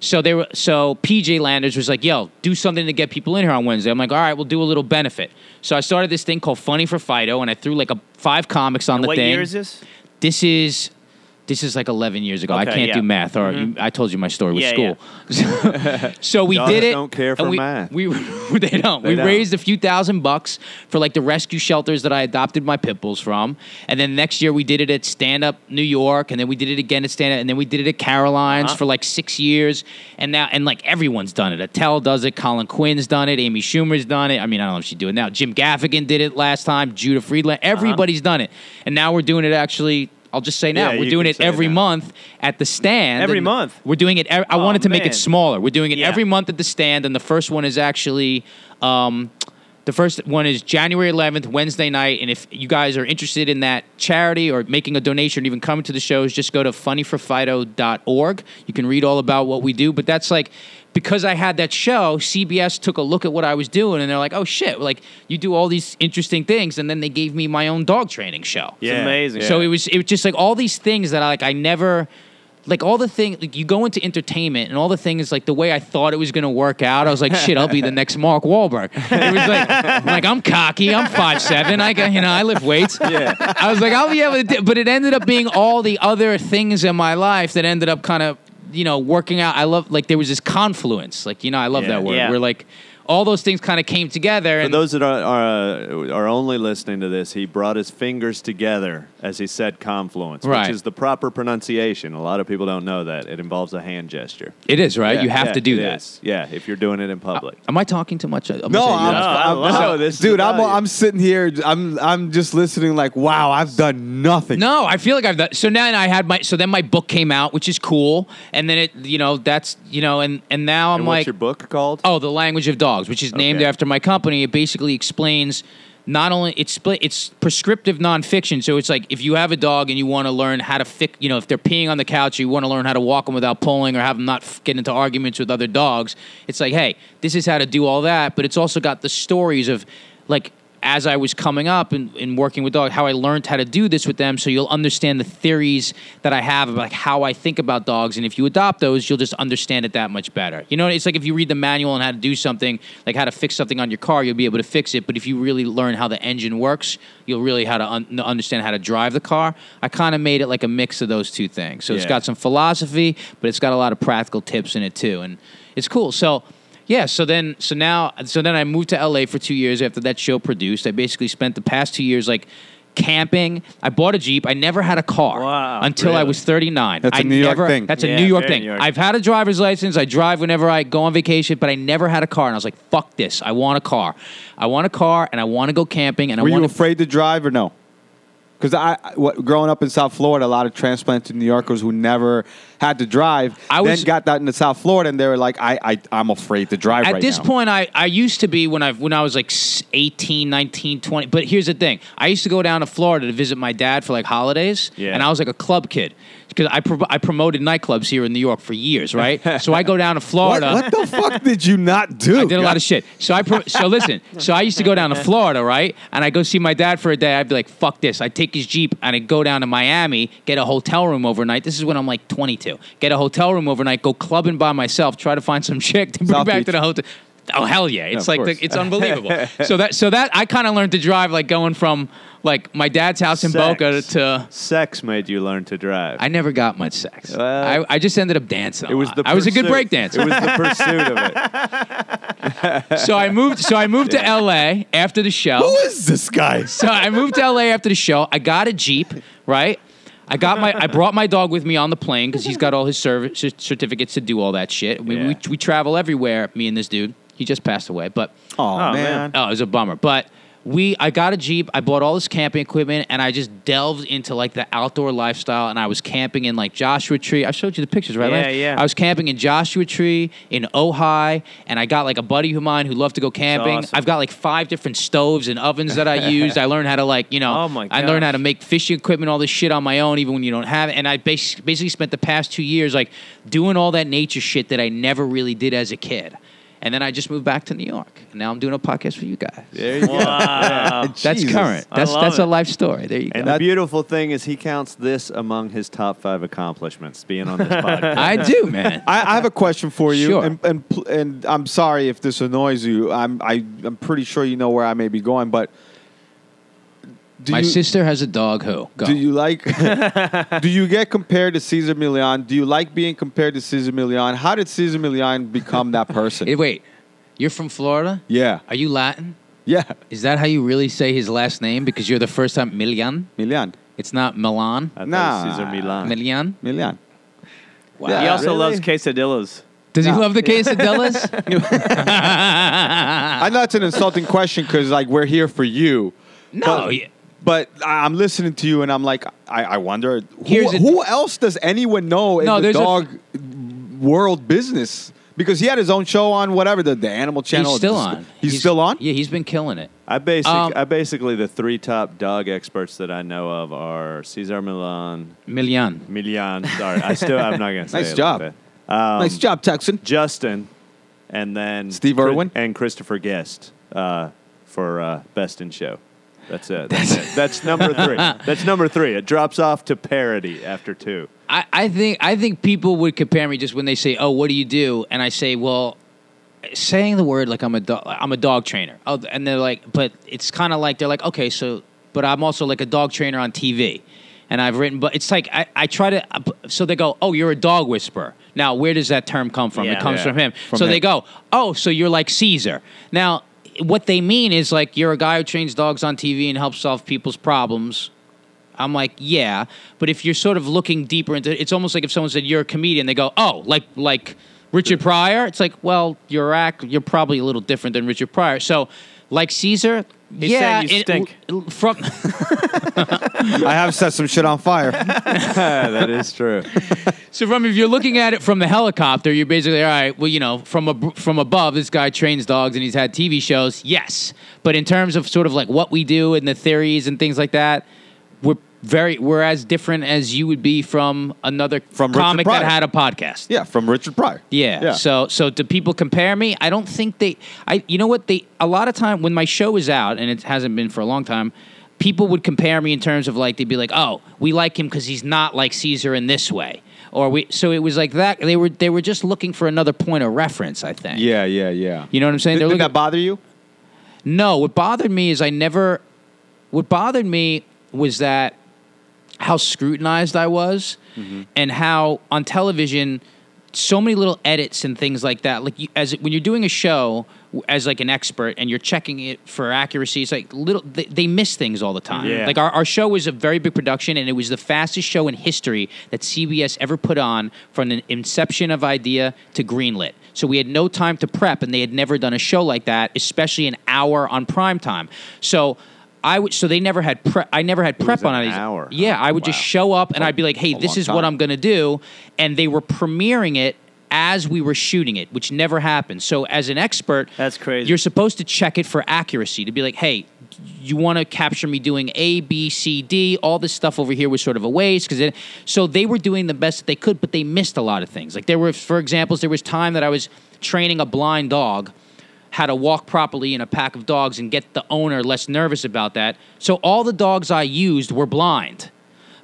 So they were so PJ Landers was like, "Yo, do something to get people in here on Wednesday." I'm like, "All right, we'll do a little benefit." So I started this thing called Funny for Fido, and I threw like a five comics on the what thing. year is this? This is this is like 11 years ago. I can't yeah. Mm-hmm. do math. Or you, I told you my story with Yeah, school. <laughs> <laughs> so we Dogs did it. don't care for we, math. We <laughs> they don't. we don't. raised a few thousand bucks for like the rescue shelters that I adopted my pit bulls from. And then next year we did it at Stand Up New York, and then we did it again at Stand Up, and then we did it at Caroline's Uh-huh. for like six years. And now and like everyone's done it. Attell does it. Colin Quinn's done it. Amy Schumer's done it. I mean, I don't know if she's doing it now. Jim Gaffigan did it last time. Judah Friedlander. Uh-huh. Everybody's done it. And now we're doing it actually. I'll just say now Yeah, we're doing it every now. month at the stand. Every month? We're doing it. I Oh, wanted to make it smaller. We're doing it Yeah. every month at the stand, and the first one is actually. Um, the first one is January 11th, Wednesday night. And if you guys are interested in that charity or making a donation or even coming to the shows, just go to funnyforfido.org. You can read all about what we do. But that's like, because I had that show, CBS took a look at what I was doing and they're like, oh shit, like you do all these interesting things. And then they gave me my own dog training show. It's amazing. So it was it was just like all these things that I like I never like all the thing like you go into entertainment and all the things like the way I thought it was gonna work out. I was like, shit, I'll be the <laughs> next Mark Wahlberg. It was like I'm like I'm cocky, I'm five seven, I got you know, I lift weights. Yeah. I was like, I'll be able to do but it ended up being all the other things in my life that ended up kind of you know, working out. I love like there was this confluence. Like, you know, I love Yeah. that word. Yeah. Where like all those things kind of came together For and those that are, are uh, are only listening to this, he brought his fingers together as he said confluence, Right. which is the proper pronunciation. A lot of people don't know that. It involves a hand gesture. it is, right? Yeah, you have yeah, to do it that. is. Yeah, if you're doing it in public. Am I talking too much? I'm No, I'm, yes. I I'm- love I'm- it. This dude. I'm. I'm sitting here. I'm I'm just listening. Like, wow, I've done nothing. No, I feel like I've done. So now I had my. So then my book came out, which is cool. And then it, you know, that's you know, and and now I'm and like, what's your book called? oh, the language of dogs, which is named after my company. It basically explains. Not only it's split, it's prescriptive nonfiction. So it's like if you have a dog and you want to learn how to fix, you know, if they're peeing on the couch, you want to learn how to walk them without pulling or have them not get into arguments with other dogs. It's like, hey, this is how to do all that. But it's also got the stories of, like, as I was coming up and, and working with dogs, how I learned how to do this with them, so you'll understand the theories that I have about like how I think about dogs, and if you adopt those, you'll just understand it that much better. You know, it's like if you read the manual on how to do something, like how to fix something on your car, you'll be able to fix it. But if you really learn how the engine works, you'll really how to un- understand how to drive the car. I kind of made it like a mix of those two things. So it's got some philosophy, but it's got a lot of practical tips in it too, and it's cool. So yeah, so then so now so then I moved to LA for two years after that show produced. I basically spent the past two years like camping. I bought a Jeep. I never had a car Wow, until I was 39. That's a I New York thing. That's a Yeah, New York thing. New York. I've had a driver's license. I drive whenever I go on vacation, but I never had a car. And I was like, fuck this. I want a car. I want a car and I want to go camping and Were I you want afraid to drive or no? Because I, what, growing up in South Florida, a lot of transplanted New Yorkers who never had to drive, I was- then got that into South Florida, and they were like, I, I, I'm afraid to drive At right this now. point, I, I used to be when I when I was like s- 18, 19, 20. But here's the thing: I used to go down to Florida to visit my dad for like holidays, Yeah. and I was like a club kid. Because I pro- I promoted nightclubs here in New York for years, right? so I go down to <laughs> Florida. What, what the fuck did you not <laughs> do? I did a lot of shit. So I pro- so listen. So I used to go down to Florida, right? And I go see my dad for a day. I'd be like, "Fuck this!" I'd take his jeep and I'd go down to Miami, get a hotel room overnight. This is when I'm like 22. Get a hotel room overnight, go clubbing by myself, try to find some <laughs> chick to bring South back Beach. to the hotel. Oh hell yeah! It's of like the, it's unbelievable. <laughs> so that so that I kind of learned to drive like going from like my dad's house in Sex. Boca to. Sex made you learn to drive. I never got much sex. Well, I, I just ended up dancing. it was the I was a good break dancer. It was the pursuit of it. <laughs> so I moved. So I moved to L.A. after the show. Who is this guy? So I moved to LA after the show. I got a Jeep, right? I got my I brought my dog with me on the plane because he's got all his service certificates to do all that shit. I mean, Yeah. we, we travel everywhere, me and this dude. He just passed away, but Oh, man. man. oh, it was a bummer. But we I got a Jeep, I bought all this camping equipment, and I just delved into like the outdoor lifestyle. And I was camping in like Joshua Tree. I showed you the pictures, right? Yeah, Lance? yeah. I was camping in Joshua Tree in Ojai, and I got like a buddy of mine who loved to go camping. awesome. I've got like five different stoves and ovens that I <laughs> used. I learned how to like you know Oh, my I learned how gosh. to make fishing equipment, all this shit on my own, even when you don't have it. And I bas- basically spent the past two years like doing all that nature shit that I never really did as a kid. And then I just moved back to New York, and now I'm doing a podcast for you guys. There you go. Wow. <laughs> That's Jesus. current. I That's love that's it. a life story. There you And go. And the beautiful thing is, he counts this among his top five accomplishments, being on this <laughs> podcast. I do, man. I, I have a question for you, Sure. and, and and I'm sorry if this annoys you. I'm I, I'm pretty sure you know where I may be going, but do My you, sister has a dog. Who? Go. do you like? <laughs> do you get compared to Cesar Millan? Do you like being compared to Cesar Millan? How did Cesar Millan become that person? <laughs> Eh, wait, you're from Florida? yeah, Are you Latin? yeah, Is that how you really say his last name? Because you're the first time Milian. Millan, It's not Milan. I thought Nah. Cesar Milan. Milian. Millan. Wow. Yeah. he also Really? loves quesadillas. Does he love the quesadillas? <laughs> I know it's an insulting question because like we're here for you. no. But- yeah. But I- I'm listening to you, and I'm like, I, I wonder who, a- who else does anyone know in No, the there's a- dog world business? Because he had his own show on whatever the, the Animal Channel. He's still on. He's, still on. Yeah, he's been killing it. I basic, Um, I basically the three top dog experts that I know of are Cesar Milan, Milian. Milian. Sorry, I still I'm not gonna <laughs> say. Nice it job. like that. Um, nice job, Texan. Justin, and then Steve Chri- Irwin? and Christopher Guest uh, for uh, Best in Show. That's it. That's, it. <laughs> That's number three. That's number three. It drops off to parody after two. I, I think I think people would compare me just when they say, "Oh, what do you do?" and I say, "Well." Saying the word like I'm a dog, I'm a dog trainer. Oh, and they're like, but it's kind of like they're like, okay, so, but I'm also like a dog trainer on TV, and I've written, but it's like I, I try to, uh, so they go, oh, you're a dog whisperer. Now, where does that term come from? Yeah. it comes Yeah. from him. From so him. they go, oh, so you're like Cesar. Now, what they mean is like you're a guy who trains dogs on TV and helps solve people's problems. I'm like, yeah, but if you're sort of looking deeper into, it's almost like if someone said you're a comedian, they go, oh, like like Richard Pryor. It's like, well, you're act, you're probably a little different than Richard Pryor. So, like Cesar, He's yeah, saying you it- stink. l- from <laughs> I have set some shit on fire. <laughs> <laughs> that is true. so from if you're looking at it from the helicopter, you're basically all right. Well, you know, from a, from above, this guy trains dogs and he's had TV shows. Yes, but in terms of sort of like what we do and the theories and things like that, we're very we're as different as you would be from another From comic that had a podcast. yeah, from Richard Pryor. Yeah. Yeah. So so do people compare me? I don't think they I you know what they a lot of time when my show is out and it hasn't been for a long time, people would compare me in terms of like they'd be like, "Oh, we like him cuz he's not like Cesar in this way." Or we so it was like that they were they were just looking for another point of reference, I think. yeah, yeah, yeah. You know what I'm saying? Did, did that bother you? no, what bothered me is I never. What bothered me was that how scrutinized I was, mm-hmm. and how on television, so many little edits and things like that. Like you, as when you're doing a show as like an expert and you're checking it for accuracy, it's like little they, they miss things all the time. Yeah. Like our, our show was a very big production, and it was the fastest show in history that CBS ever put on from the inception of idea to greenlit. So we had no time to prep, and they had never done a show like that, especially an hour on prime time. So. I would, so they never had prep. I never had prep on an it. hour. Yeah, I would just show up and I'd be like, "Hey, this is what. I'm going to do," and they were premiering it as we were shooting it, which never happened. So as an expert, That's crazy. You're supposed to check it for accuracy to be like, "Hey, you want to capture me doing A, B, C, D. All this stuff over here was sort of a waste because so they were doing the best that they could, but they missed a lot of things. Like there were, for examples, there was time that I was training a blind dog how to walk properly in a pack of dogs and get the owner less nervous about that. So all the dogs I used were blind.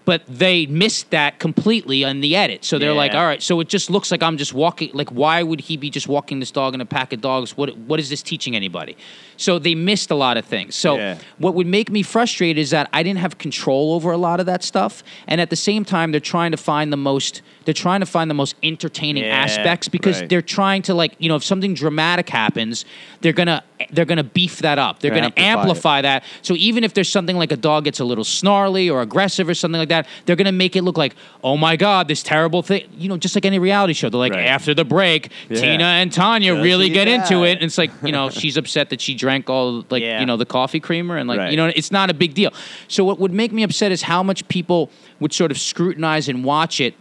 But they missed that completely on the edit. So they're like, all right, so it just looks like I'm just walking like why would he be just walking this dog in a pack of dogs? What what is this teaching anybody? So they missed a lot of things. So Yeah. what would make me frustrated is that I didn't have control over a lot of that stuff. And at the same time they're trying to find the most they're trying to find the most entertaining Yeah, aspects because right. they're trying to like, you know, if something dramatic happens, they're going to they're to beef that up. They're going to Amplify amplify that. So even if there's something like a dog gets a little snarly or aggressive or something like that, they're going to make it look like, "Oh my god, this terrible thing." You know, just like any reality show. They're like, Right. "After the break, Yeah. Tina and Tanya Does really he get into it." And it's like, you know, she's upset that she drank all like, Yeah. you know, the coffee creamer and like, Right. you know, it's not a big deal. So what would make me upset is how much people would sort of scrutinize and watch it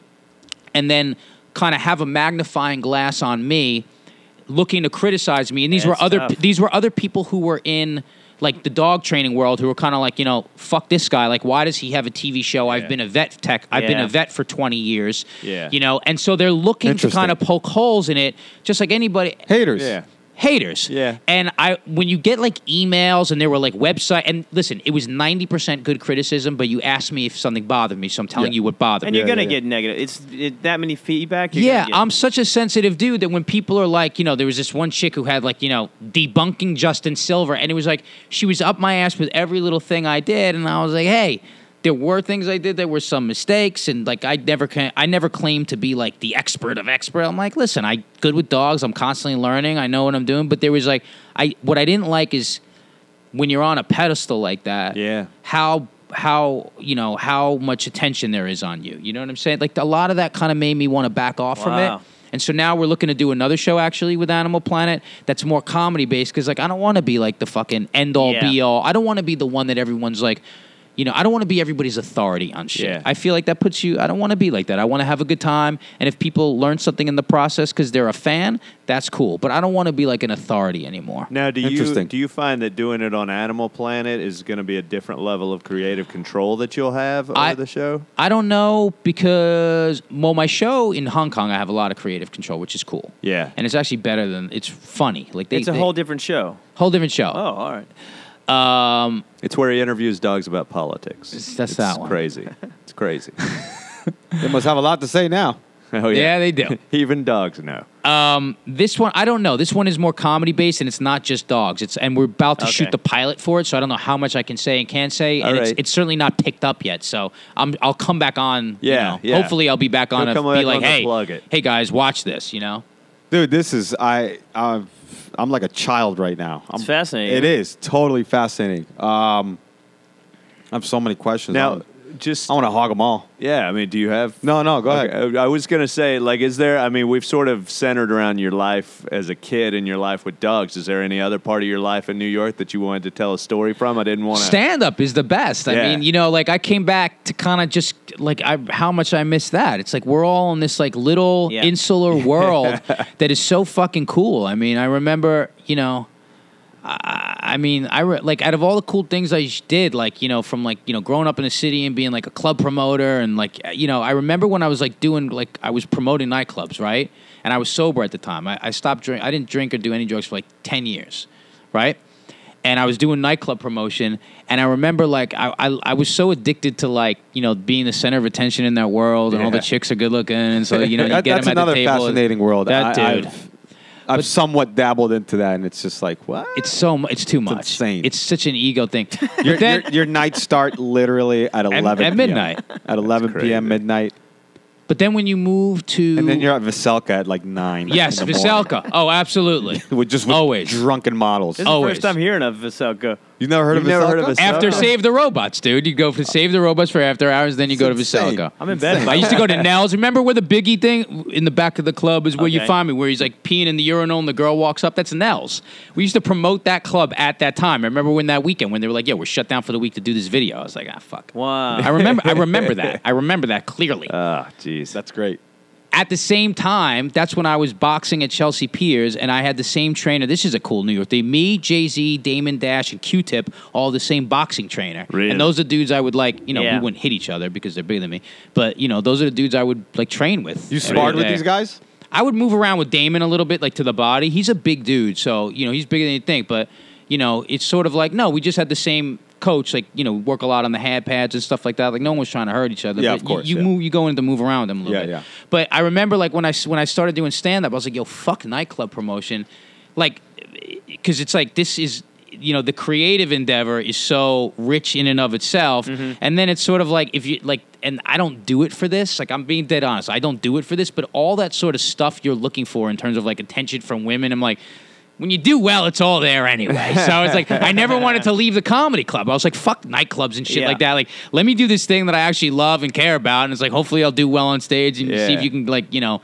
and then kind of have a magnifying glass on me looking to criticize me and these Yeah, were other tough. these were other people who were in like the dog training world who were kind of like you know fuck this guy like why does he have a tv show i've Yeah. been a vet tech i've been a vet for 20 years Yeah. you know and so they're looking to kind of poke holes in it just like anybody Haters. Yeah. Haters. Yeah. And I when you get like emails and there were like website and listen, it was ninety percent good criticism, but you asked me if something bothered me, so I'm telling Yeah. you what bothered And me. And you're gonna yeah, yeah. get negative. It's it, that many feedback. you're Yeah, get- I'm such a sensitive dude that when people are like, you know, there was this one chick who had like, you know, debunking Justin Silver, and it was like she was up my ass with every little thing I did, and I was like, hey, there were things I did that were some mistakes, and like I never can, I never claimed to be like the expert of expert. I'm like, listen, I good with dogs. I'm constantly learning. I know what I'm doing, but there was like, I what I didn't like is when you're on a pedestal like that. Yeah. How how you know how much attention there is on you. You know what I'm saying? Like a lot of that kind of made me want to back off from it. And so now we're looking to do another show actually with Animal Planet that's more comedy based because like I don't want to be like the fucking end all Yeah. be all. I don't want to be the one that everyone's like, you know, I don't want to be everybody's authority on shit. Yeah. I feel like that puts you. I don't want to be like that. I want to have a good time, and if people learn something in the process because they're a fan, that's cool. But I don't want to be like an authority anymore. Now, do you Interesting. do you find that doing it on Animal Planet is going to be a different level of creative control that you'll have over I- the show? I don't know because well, my show in Hong Kong, I have a lot of creative control, which is cool. Yeah. and it's actually better than it's funny. Like they, it's a they- whole different show. whole different show. Oh, all right. Um, It's where he interviews dogs about politics. That's it's that one. crazy. It's crazy. <laughs> They must have a lot to say now. oh yeah. yeah they do. <laughs> Even dogs know. Um, this one, I don't know. This one is more comedy based, and it's not just dogs. It's and we're about to Okay. shoot the pilot for it, so I don't know how much I can say and can say, and All it's, it's certainly not picked up yet. So I'm, I'll come back on. you Yeah, know. yeah. Hopefully, I'll be back on He'll and come be like, on to hey, plug it. hey guys, watch this. You know. Dude, this is I I'm, I'm like a child right now. I'm, It's fascinating. It is totally fascinating. Um, I have so many questions. Now, I'm- just I want to hog them all. yeah. I mean, do you have? No, no, go ahead. I was gonna say, like, is there? I mean, we've sort of centered around your life as a kid and your life with dogs. Is there any other part of your life in New York that you wanted to tell a story from? I didn't want to. Stand up is the best. I Yeah. mean, you know, like I came back to kind of just like I how much I miss that. It's like we're all in this like little Yeah. insular world <laughs> that is so fucking cool. I mean, I remember, you know, I, I mean, I re- like out of all the cool things I did, like you know, from like you know, growing up in a city and being like a club promoter, and like uh, you know, I remember when I was like doing like I was promoting nightclubs, right? And I was sober at the time. I, I stopped drink. I didn't drink or do any drugs for like ten years, right? and I was doing nightclub promotion, and I remember like I, I I was so addicted to like you know being the center of attention in that world, and all the chicks are good looking, and so you know you <laughs> That- get them at another the table. fascinating world. That I, dude, I've, I've somewhat dabbled into that, and it's just like what? it's so mu- it's too much. insane. It's such an ego thing. <laughs> your, But then, your, your nights start literally at 11 at PM. midnight. At 11 p.m. midnight, but then when you move to and then you're at Veselka at like nine. yes, in. Veselka. Oh, absolutely. <laughs> with just with Always. drunken models. This is Always. the first time hearing of Veselka. You've never heard You've of never Veselka? heard of Veselka? After Save the Robots, dude. You go for Save the Robots for after hours, then you go to It's insane. Veselka. I'm in bed. I used to go to <laughs> Nell's. Remember where the Biggie thing in the back of the club is where you find me, where he's like peeing in the urinal and the girl walks up? That's Nell's. We used to promote that club at that time. I remember when that weekend when they were like, "Yeah, we're shut down for the week to do this video." I was like, "Ah, fuck." Wow. I remember. I remember <laughs> that. I remember that clearly. Ah, jeez. That's great. At the same time, that's when I was boxing at Chelsea Piers, and I had the same trainer. This is a cool New York thing. Me, Jay Z, Damon Dash, and Q Tip, all the same boxing trainer. Really? And those are dudes I would like. You know, Yeah. we wouldn't hit each other because they're bigger than me. But you know, those are the dudes I would like train with. You every sparred with day. these guys? I would move around with Damon a little bit, like to the body. He's a big dude, so you know he's bigger than you think. But you know, it's sort of like no, we just had the same coach. Like you know, work a lot on the hand pads and stuff like that. Like no one was trying to hurt each other. Yeah, but of course, You, you yeah. move, you go in to move around them a little Yeah, bit. yeah. But I remember like when I when I started doing stand up, I was like, yo, fuck nightclub promotion, like because it's like this is you know the creative endeavor is so rich in and of itself Mm-hmm. and then it's sort of like if you like and i don't do it for this like i'm being dead honest i don't do it for this but all that sort of stuff you're looking for in terms of like attention from women i'm like when you do well, it's all there anyway. So it's like I never <laughs> wanted to leave the comedy club. I was like, fuck nightclubs and shit Yeah. like that. Like, let me do this thing that I actually love and care about. And it's like, hopefully, I'll do well on stage and see if you can, like, you know,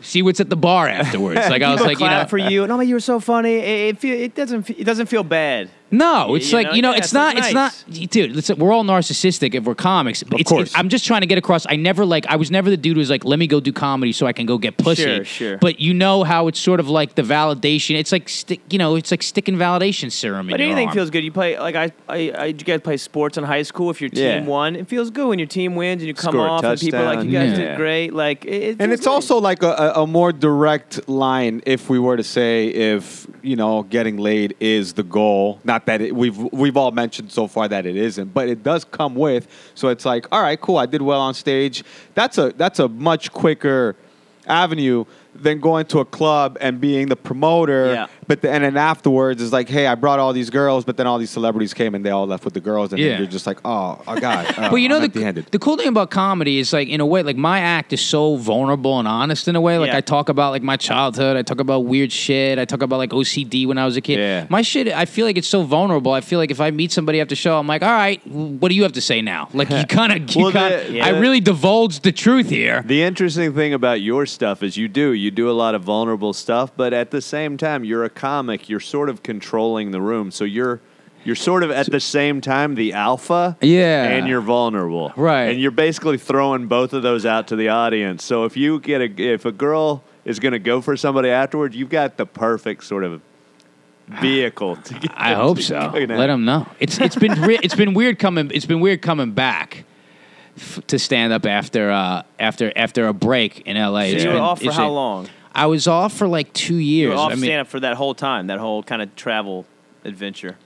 see what's at the bar afterwards. <laughs> Like, I was like, you know, for you. No, man, oh, you were so funny. It, it, it doesn't. It doesn't feel bad. No, it's you like know? you know, Yeah, it's it's not, like it's not, dude. Listen, we're all narcissistic if we're comics. It's, course. it's- I'm just trying to get across. I never like, I was never the dude who was like, let me go do comedy so I can go get pussy. Sure, sure. But you know how it's sort of like the validation. It's like stick, you know, it's like sticking validation serum. But in anything feels good. You play like I, I, I. You guys play sports in high school. If your team Yeah. won, it feels good when your team wins and you come Score off and people are like you guys touchdown. did great. Like it, it And it's great. also like a, a, a more direct line if we were to say if you know getting laid is the goal. Not that it, we've we've all mentioned so far that it isn't, but it does come with. So it's like, all right, cool, I did well on stage. That's a that's a much quicker avenue than going to a club and being the promoter. Yeah. But the, and then afterwards it's like, hey, I brought all these girls, but then all these celebrities came and they all left with the girls, and Yeah. then you're just like, oh, oh god. Uh, <laughs> But you know I'm the, the cool thing about comedy is like in a way like my act is so vulnerable and honest in a way like Yeah. I talk about like my childhood I talk about weird shit I talk about like OCD when I was a kid Yeah. my shit I feel like it's so vulnerable I feel like if I meet somebody after the show I'm like all right what do you have to say now like you <laughs> kind of Well. I really divulged the truth here The interesting thing about your stuff is you do you do a lot of vulnerable stuff, but at the same time you're a comic. You're sort of controlling the room, so you're you're sort of at the same time the alpha, Yeah. and you're vulnerable, Right. And you're basically throwing both of those out to the audience. So if you get a if a girl is going to go for somebody afterwards, you've got the perfect sort of vehicle to get. I hope to so. Let them know. It's it's been re- it's been weird coming. It's been weird coming back f- to stand up after uh, after after a break in L.A. So It's you were been- off for it's how a- long? I was off for like two years. You were off I mean, stand up for that whole time. That whole kind of travel adventure.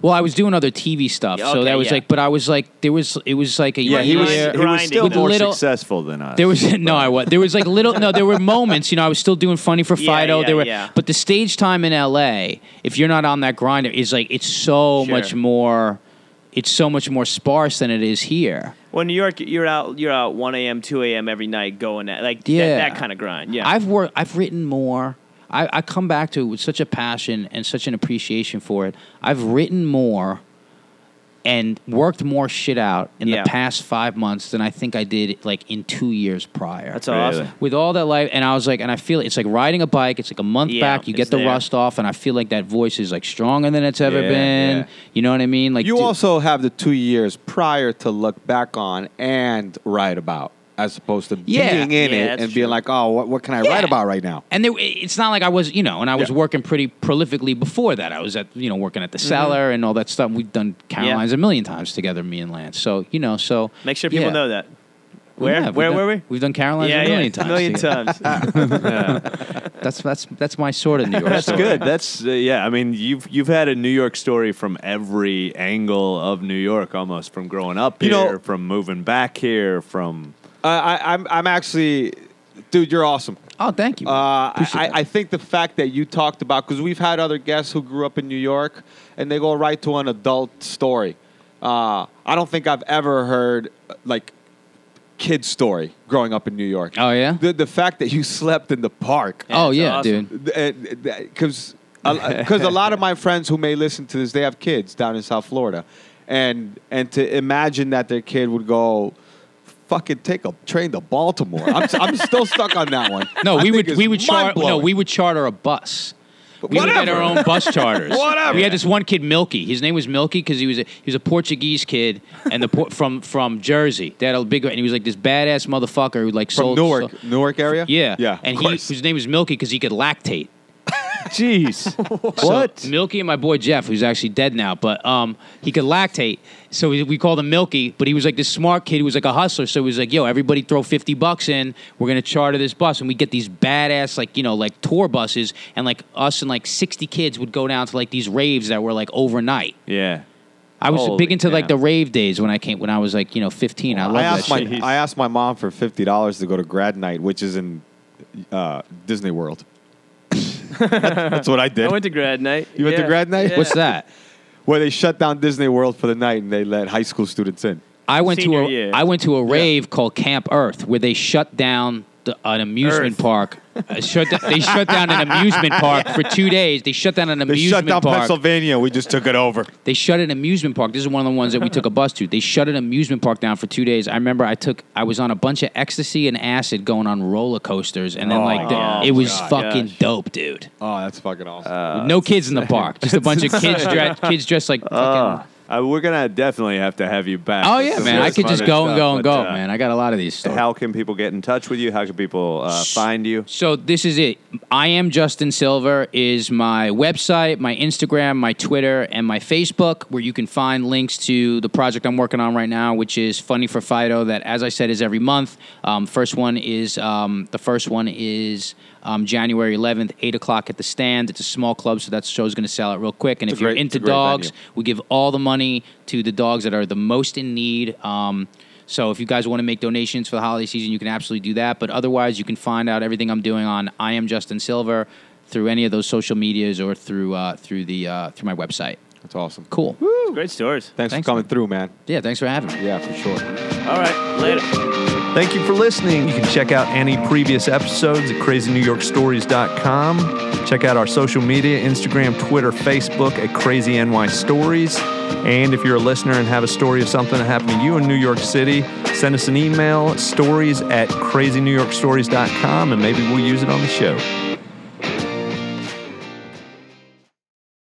well, I was doing other TV stuff, Yeah, so okay, that was yeah. like. But I was like, there was it was like a Yeah, year. he was, he Grinding was still with more little- successful than us. There was <laughs> no, I was. There was like little. No, there were moments. You know, I was still doing funny for <laughs> Yeah, Fido. yeah, there were, yeah. but the stage time in L.A. If you're not on that grinder, is like it's so Sure. much more. It's so much more sparse than it is here. Well, New York, you're out. You're out 1 a.m., 2 a.m. every night going at like that- that, kind of grind. Yeah. I've worked. I've written more. I, I come back to it with such a passion and such an appreciation for it. I've written more and worked more shit out in Yeah. the past five months than I think I did like in two years prior. That's Really? awesome. with all that life, and I was like, and I feel it's like riding a bike. It's like a month Yeah, back. You get it's the there. rust off, and I feel like that voice is like stronger than it's ever Yeah, been. yeah. You know what I mean? Like You dude- also have the two years prior to look back on and write about, as opposed to Yeah. being in Yeah, it that's and being true. like, oh, what, what can I Yeah. write about right now? And there, it's not like I was, you know, and I was Yeah. working pretty prolifically before that. I was at, you know, working at the cellar and all that stuff. We've done Caroline's a million times together, me and Lance. So, you know, so. Make sure people yeah. know that. Where? yeah, we've Where done- were we? We've done Caroline's yeah, a million yeah, times. A million together. times. <laughs> That's that's that's my sort of New York. That's story. good. That's uh, yeah. I mean, you've you've had a New York story from every angle of New York, almost from growing up You here, know- from moving back here, from Uh, I, I'm, I'm actually, dude, you're awesome. Oh, thank you. Uh, I, I think the fact that you talked about, because we've had other guests who grew up in New York and they go right to an adult story. Uh, I don't think I've ever heard like kid story growing up in New York. Oh, yeah? The the fact that you slept in the park. oh yeah, awesome. dude. because because <laughs> a lot of my friends who may listen to this, they have kids down in South Florida, and and to imagine that their kid would go. Fucking take a train to Baltimore. I'm, I'm still stuck on that one. No, I we would we would charter no we would charter a bus We would get our own bus charters. <laughs> Whatever. We had this one kid, Milky. His name was Milky because he was a, he was a Portuguese kid and the por- <laughs> from from Jersey. They had a big and he was like this badass motherfucker who like From sold Newark, sold- Newark area. yeah, yeah. And of he course. his name was Milky because he could lactate. Jeez. <laughs> So, what? Milky and my boy Jeff, who's actually dead now, but um, he could lactate. So we, we called him Milky, but he was like this smart kid who was like a hustler. So he was like, yo, everybody throw 50 bucks in. We're going to charter this bus. And we get these badass, like, you know, like tour buses. And like us and like 60 kids would go down to like these raves that were like overnight. Yeah. I was Holy big into like cow. the rave days when I came, when I was like, you know, 15. I loved I that asked my shit. I asked my mom for fifty dollars to go to grad night, which is in uh, Disney World. <laughs> That's what I did. I went to grad night. You went to grad night? Yeah. What's that? Where they shut down Disney World for the night and they let high school students in. I went to Senior a year. I went to a rave called Camp Earth where they shut down the, an amusement Earth. park. Uh, shut da- they shut down an amusement park for two days. They shut down an amusement park. They amusement shut down park. Pennsylvania. We just took it over. They shut an amusement park. This is one of the ones that we took a bus to. They shut an amusement park down for two days. I remember I took I was on a bunch of ecstasy and acid going on roller coasters, and then Oh, like the, my it was God. fucking Gosh. dope, dude. Oh, that's fucking awesome. no kids in the park, just a bunch of kids <laughs> dressed kids dressed like fucking. Uh, we're gonna definitely have to have you back. oh yeah, man! I could just go and go and but, go, uh, man. I got a lot of these stories. How can people get in touch with you? How can people uh, find you? So this is it. I am Justin Silver is my website, my Instagram, my Twitter, and my Facebook, where you can find links to the project I'm working on right now, which is Funny for Fido. That, as I said, is every month. Um, first one is um, the first one is um, January 11th, eight o'clock at the stand. It's a small club, so that show's going to sell out real quick. And It's if a you're into dogs, venue. we give all the money to the dogs that are the most in need. Um, so if you guys want to make donations for the holiday season, you can absolutely do that. But otherwise, you can find out everything I'm doing on I am Justin Silver through any of those social medias or through uh, through the uh, through my website. That's awesome. Cool. Great stories. Thanks, Thanks, for coming man. through, man. Yeah, thanks for having me. Yeah, for sure. All right. Later. Thank you for listening. You can check out any previous episodes at crazynewyorkstories.com. Check out our social media Instagram, Twitter, Facebook at Crazy NY Stories. And if you're a listener and have a story of something that happened to you in New York City, send us an email, stories at crazynewyorkstories.com, and maybe we'll use it on the show.